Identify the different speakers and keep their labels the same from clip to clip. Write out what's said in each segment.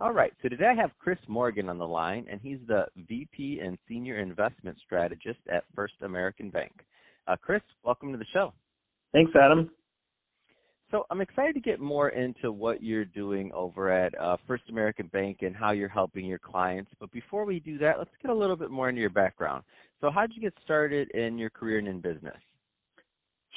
Speaker 1: All right, so today I have Chris Morgan on the line, and he's the VP and Senior Investment Strategist at First American Bank. Uh, Chris, welcome to the show.
Speaker 2: Thanks, Adam.
Speaker 1: So I'm excited to get more into what you're doing over at uh, First American Bank and how you're helping your clients. But before we do that, let's get a little bit more into your background. So how did you get started in your career and in business?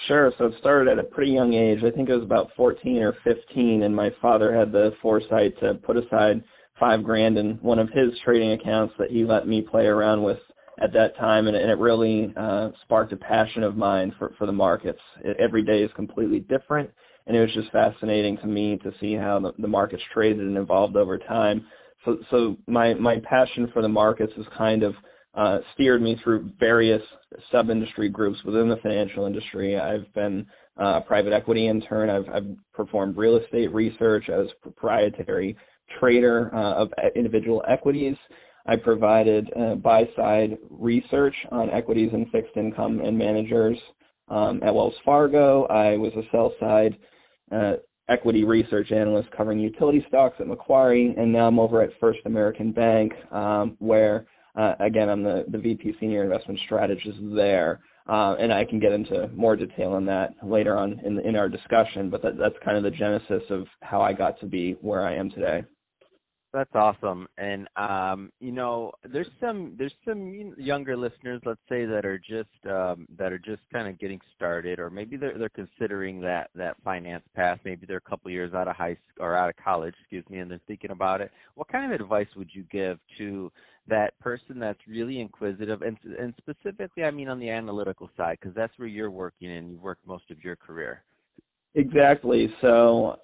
Speaker 2: Sure. So it started at a pretty young age. I think it was about 14 or 15, and my father had the foresight to put aside five grand in one of his trading accounts that he let me play around with at that time, and, it really uh, sparked a passion of mine for, for the markets. It, every day is completely different, and it was just fascinating to me to see how the, the markets traded and evolved over time. So, so my my passion for the markets has kind of uh, steered me through various sub-industry groups within the financial industry. I've been uh, a private equity intern. I've, I've performed real estate research as proprietary trader uh, of individual equities. I provided uh, buy-side research on equities and fixed income and managers um, at Wells Fargo. I was a sell-side uh, equity research analyst covering utility stocks at Macquarie, and now I'm over at First American Bank, um, where uh, again I'm the, the VP Senior Investment Strategist there. Uh, and I can get into more detail on that later on in, in our discussion, but that, that's kind of the genesis of how I got to be where I am today.
Speaker 1: That's awesome. And um, you know, there's some there's some younger listeners, let's say, that are just um, that are just kind of getting started, or maybe they're they're considering that that finance path. Maybe they're a couple years out of high school or out of college, excuse me, and they're thinking about it. What kind of advice would you give to that person that's really inquisitive, and and specifically, I mean, on the analytical side, because that's where you're working and you've worked most of your career.
Speaker 2: Exactly. So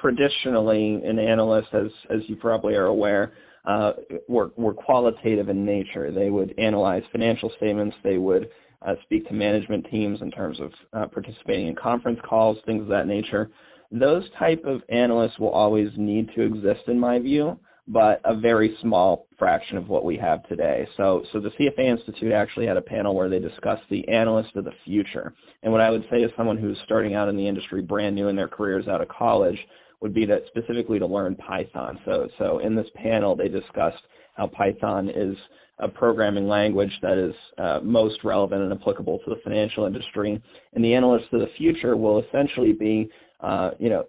Speaker 2: traditionally an analyst, as as you probably are aware, uh, were were qualitative in nature. They would analyze financial statements. They would uh, speak to management teams in terms of uh, participating in conference calls, things of that nature. Those type of analysts will always need to exist, in my view but a very small fraction of what we have today. So, so the CFA Institute actually had a panel where they discussed the analyst of the future. And what I would say as someone who's starting out in the industry brand new in their careers out of college would be that specifically to learn Python. So, so in this panel, they discussed how Python is a programming language that is uh, most relevant and applicable to the financial industry. And the analyst of the future will essentially be, uh, you know,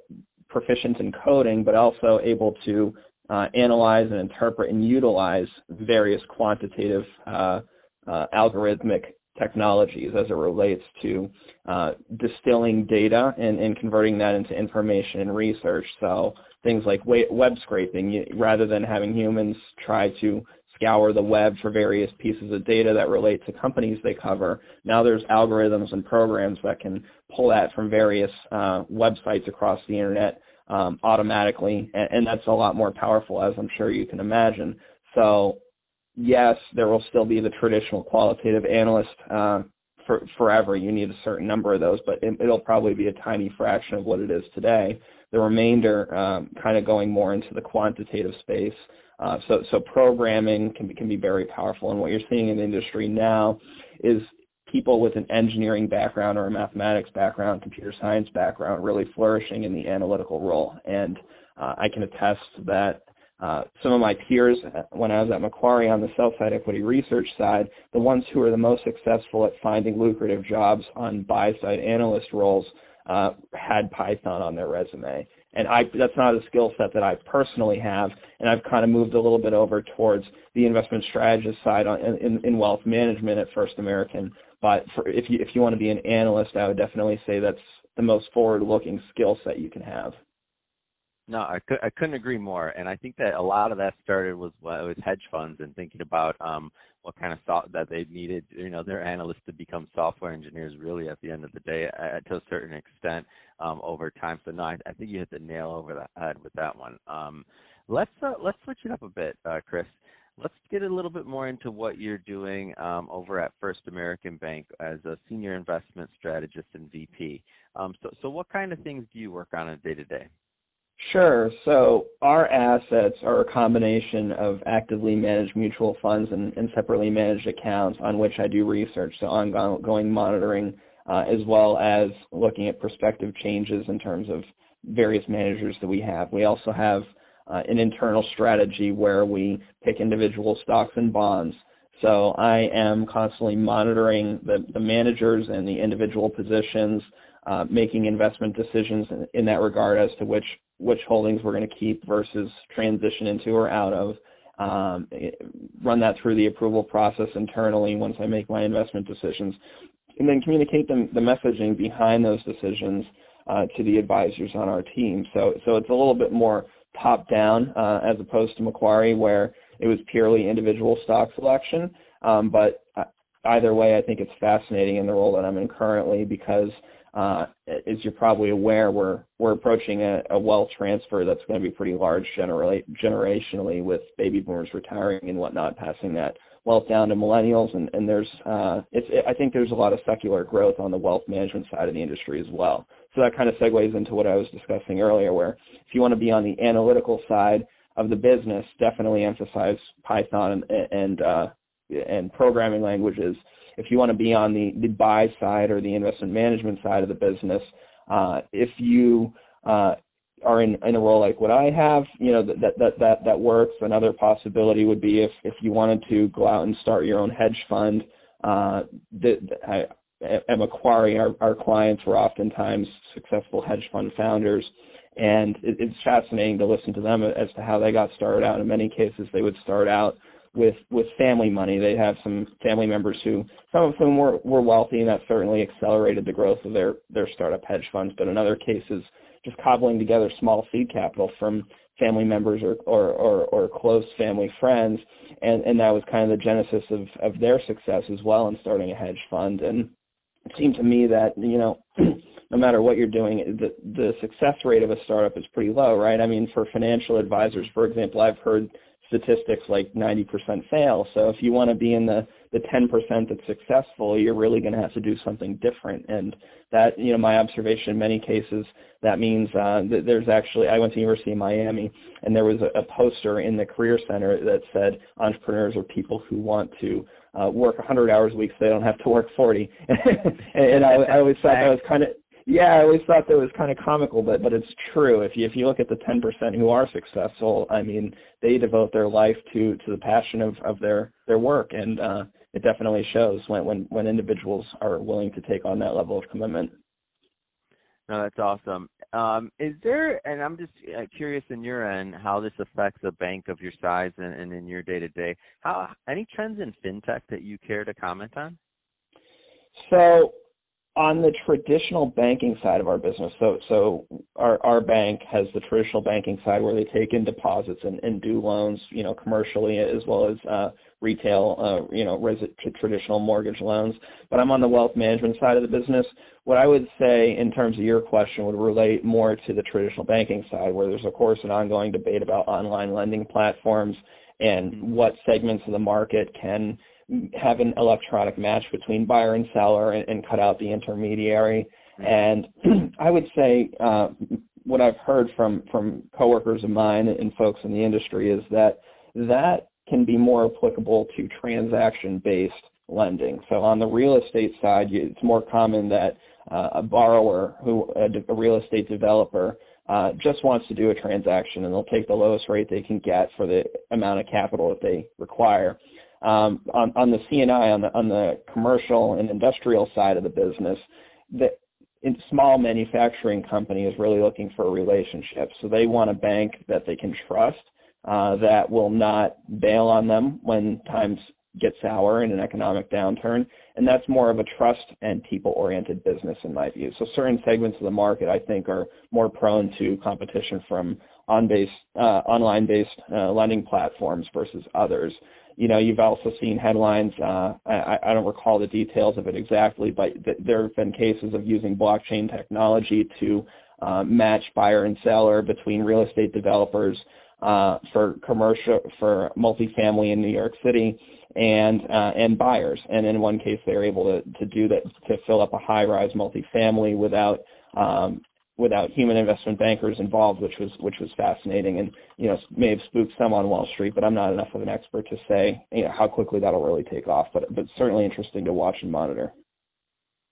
Speaker 2: proficient in coding, but also able to uh, analyze and interpret and utilize various quantitative uh, uh, algorithmic technologies as it relates to uh, distilling data and, and, converting that into information and research. So things like web scraping, rather than having humans try to scour the web for various pieces of data that relate to companies they cover. Now there's algorithms and programs that can pull that from various uh, websites across the internet um, automatically, and, and that's a lot more powerful, as I'm sure you can imagine. So, yes, there will still be the traditional qualitative analyst uh, for forever. You need a certain number of those, but it, will probably be a tiny fraction of what it is today. The remainder, um, kind of going more into the quantitative space. Uh, so, so programming can be, can be very powerful, and what you're seeing in the industry now is people with an engineering background or a mathematics background, computer science background, really flourishing in the analytical role. And uh, I can attest that uh, some of my peers, uh, when I was at Macquarie on the sell side equity research side, the ones who are the most successful at finding lucrative jobs on buy side analyst roles uh, had Python on their resume. And I, that's not a skill set that I personally have, and I've kind of moved a little bit over towards the investment strategist side on, in, in wealth management at First American. But for, if you if you want to be an analyst, I would definitely say that's the most forward-looking skill set you can have.
Speaker 1: No, I, could, I couldn't agree more. And I think that a lot of that started was with hedge funds and thinking about um, what kind of thought that they needed, you know, their analysts to become software engineers really at the end of the day uh, to a certain extent um, over time. So no, I, I think you hit the nail over the head with that one. Um, Let's uh, let's switch it up a bit, uh, Chris. Let's get a little bit more into what you're doing um, over at First American Bank as a senior investment strategist and VP. Um, so, so what kind of things do you work on a day to day?
Speaker 2: Sure. So our assets are a combination of actively managed mutual funds and, and separately managed accounts on which I do research, so ongoing monitoring, uh, as well as looking at prospective changes in terms of various managers that we have. We also have uh, an internal strategy where we pick individual stocks and bonds. So I am constantly monitoring the, the managers and the individual positions, uh, making investment decisions in, in, that regard as to which which holdings we're going to keep versus transition into or out of. Um, run that through the approval process internally once I make my investment decisions, and then communicate the, the messaging behind those decisions uh, to the advisors on our team. So so it's a little bit more top down uh, as opposed to Macquarie where it was purely individual stock selection. Um, but uh, either way, I think it's fascinating in the role that I'm in currently because, uh, as you're probably aware, we're we're approaching a, a wealth transfer that's going to be pretty large generally, generationally with baby boomers retiring and whatnot, passing that wealth down to millennials. And, and there's uh, it's I think there's a lot of secular growth on the wealth management side of the industry as well. So that kind of segues into what I was discussing earlier, where if you want to be on the analytical side of the business, definitely emphasize Python and and, uh, and programming languages. If you want to be on the, the buy side or the investment management side of the business, uh, if you uh, are in, in a role like what I have, you know, that, that, that, that works. Another possibility would be if, if you wanted to go out and start your own hedge fund, uh, I, at Macquarie, our, our clients were oftentimes successful hedge fund founders, and it, it's fascinating to listen to them as to how they got started out. In many cases, they would start out with with family money. They have some family members who, some of whom were, were wealthy, and that certainly accelerated the growth of their their startup hedge funds. But in other cases, just cobbling together small seed capital from family members or, or, or, or close family friends. And, and that was kind of the genesis of, of their success as well in starting a hedge fund. And it seemed to me that you know no matter what you're doing the the success rate of a startup is pretty low right i mean for financial advisors for example i've heard statistics like 90% fail. So if you want to be in the the 10% that's successful you're really going to have to do something different. And that you know my observation in many cases that means uh, that there's actually i went to university of miami and there was a, a poster in the career center that said entrepreneurs are people who want to uh, work 100 hours a week so they don't have to work 40. and, and I, I always thought that was kind of yeah, I always thought that was kind of comical, but but it's true. If you if you look at the 10% who are successful, I mean, they devote their life to to the passion of of their their work, and uh, it definitely shows when when when individuals are willing to take on that level of commitment.
Speaker 1: No, that's awesome. Um, is there, and I'm just uh, curious in your end how this affects a bank of your size and, and in your day to day. How any trends in fintech that you care to comment on?
Speaker 2: So, on the traditional banking side of our business, so so our our bank has the traditional banking side where they take in deposits and, and do loans, you know, commercially as well as uh, retail, uh, you know, res- traditional mortgage loans. But I'm on the wealth management side of the business. What I would say in terms of your question would relate more to the traditional banking side, where there's of course an ongoing debate about online lending platforms and mm-hmm. what segments of the market can have an electronic match between buyer and seller and, and cut out the intermediary. And I would say uh, what I've heard from from coworkers of mine and folks in the industry is that that can be more applicable to transaction-based lending. So on the real estate side, it's more common that uh, a borrower who a, a real estate developer uh, just wants to do a transaction and they'll take the lowest rate they can get for the amount of capital that they require. Um, on, on the C&I, on the on the commercial and industrial side of the business, the small manufacturing company is really looking for a relationship. So they want a bank that they can trust uh, that will not bail on them when times get sour in an economic downturn. And that's more of a trust and people oriented business in my view. So certain segments of the market I think are more prone to competition from on base, uh, online based uh, lending platforms versus others. You know, you've also seen headlines. Uh, I, I don't recall the details of it exactly, but th- there have been cases of using blockchain technology to uh, match buyer and seller between real estate developers uh, for commercial for multifamily in New York City and uh, and buyers. And in one case, they were able to to do that to fill up a high-rise multifamily without um, without human investment bankers involved, which was which was fascinating and you know may have spooked some on Wall Street, but I'm not enough of an expert to say you know how quickly that'll really take off. But but certainly interesting to watch and monitor.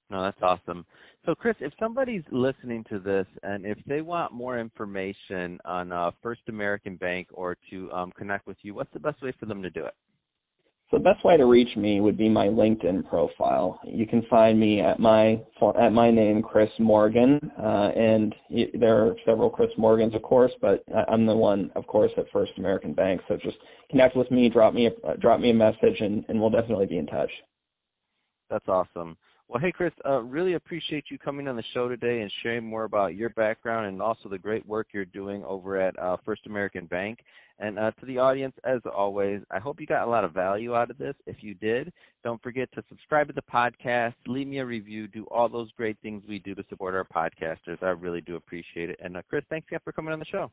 Speaker 1: No, that's awesome. So, Chris, if somebody's listening to this and if they want more information on uh, First American Bank or to um, connect with you, what's the best way for them to do it?
Speaker 2: So the best way to reach me would be my LinkedIn profile. You can find me at my at my name, Chris Morgan, uh, and there are several Chris Morgans, of course, but I'm the one, of course, at First American Bank. So just connect with me, drop me a, drop me a message, and, and we'll definitely be in touch.
Speaker 1: That's awesome. Well, hey, Chris, uh, really appreciate you coming on the show today and sharing more about your background and also the great work you're doing over at uh, First American Bank. And uh, to the audience, as always, I hope you got a lot of value out of this. If you did, don't forget to subscribe to the podcast, leave me a review, do all those great things we do to support our podcasters. I really do appreciate it. And uh, Chris, thanks again for coming on the show.